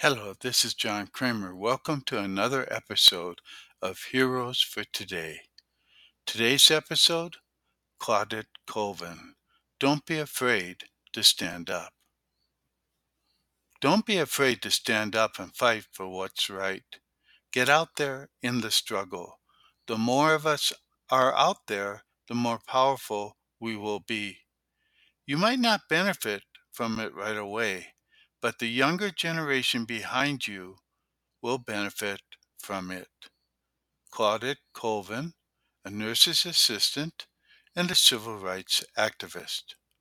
Hello, this is John Kramer. Welcome to another episode of Heroes for Today. Today's episode Claudette Colvin. Don't be afraid to stand up. Don't be afraid to stand up and fight for what's right. Get out there in the struggle. The more of us are out there, the more powerful we will be. You might not benefit from it right away but the younger generation behind you will benefit from it. Claudette Colvin, a nurse's assistant and a civil rights activist.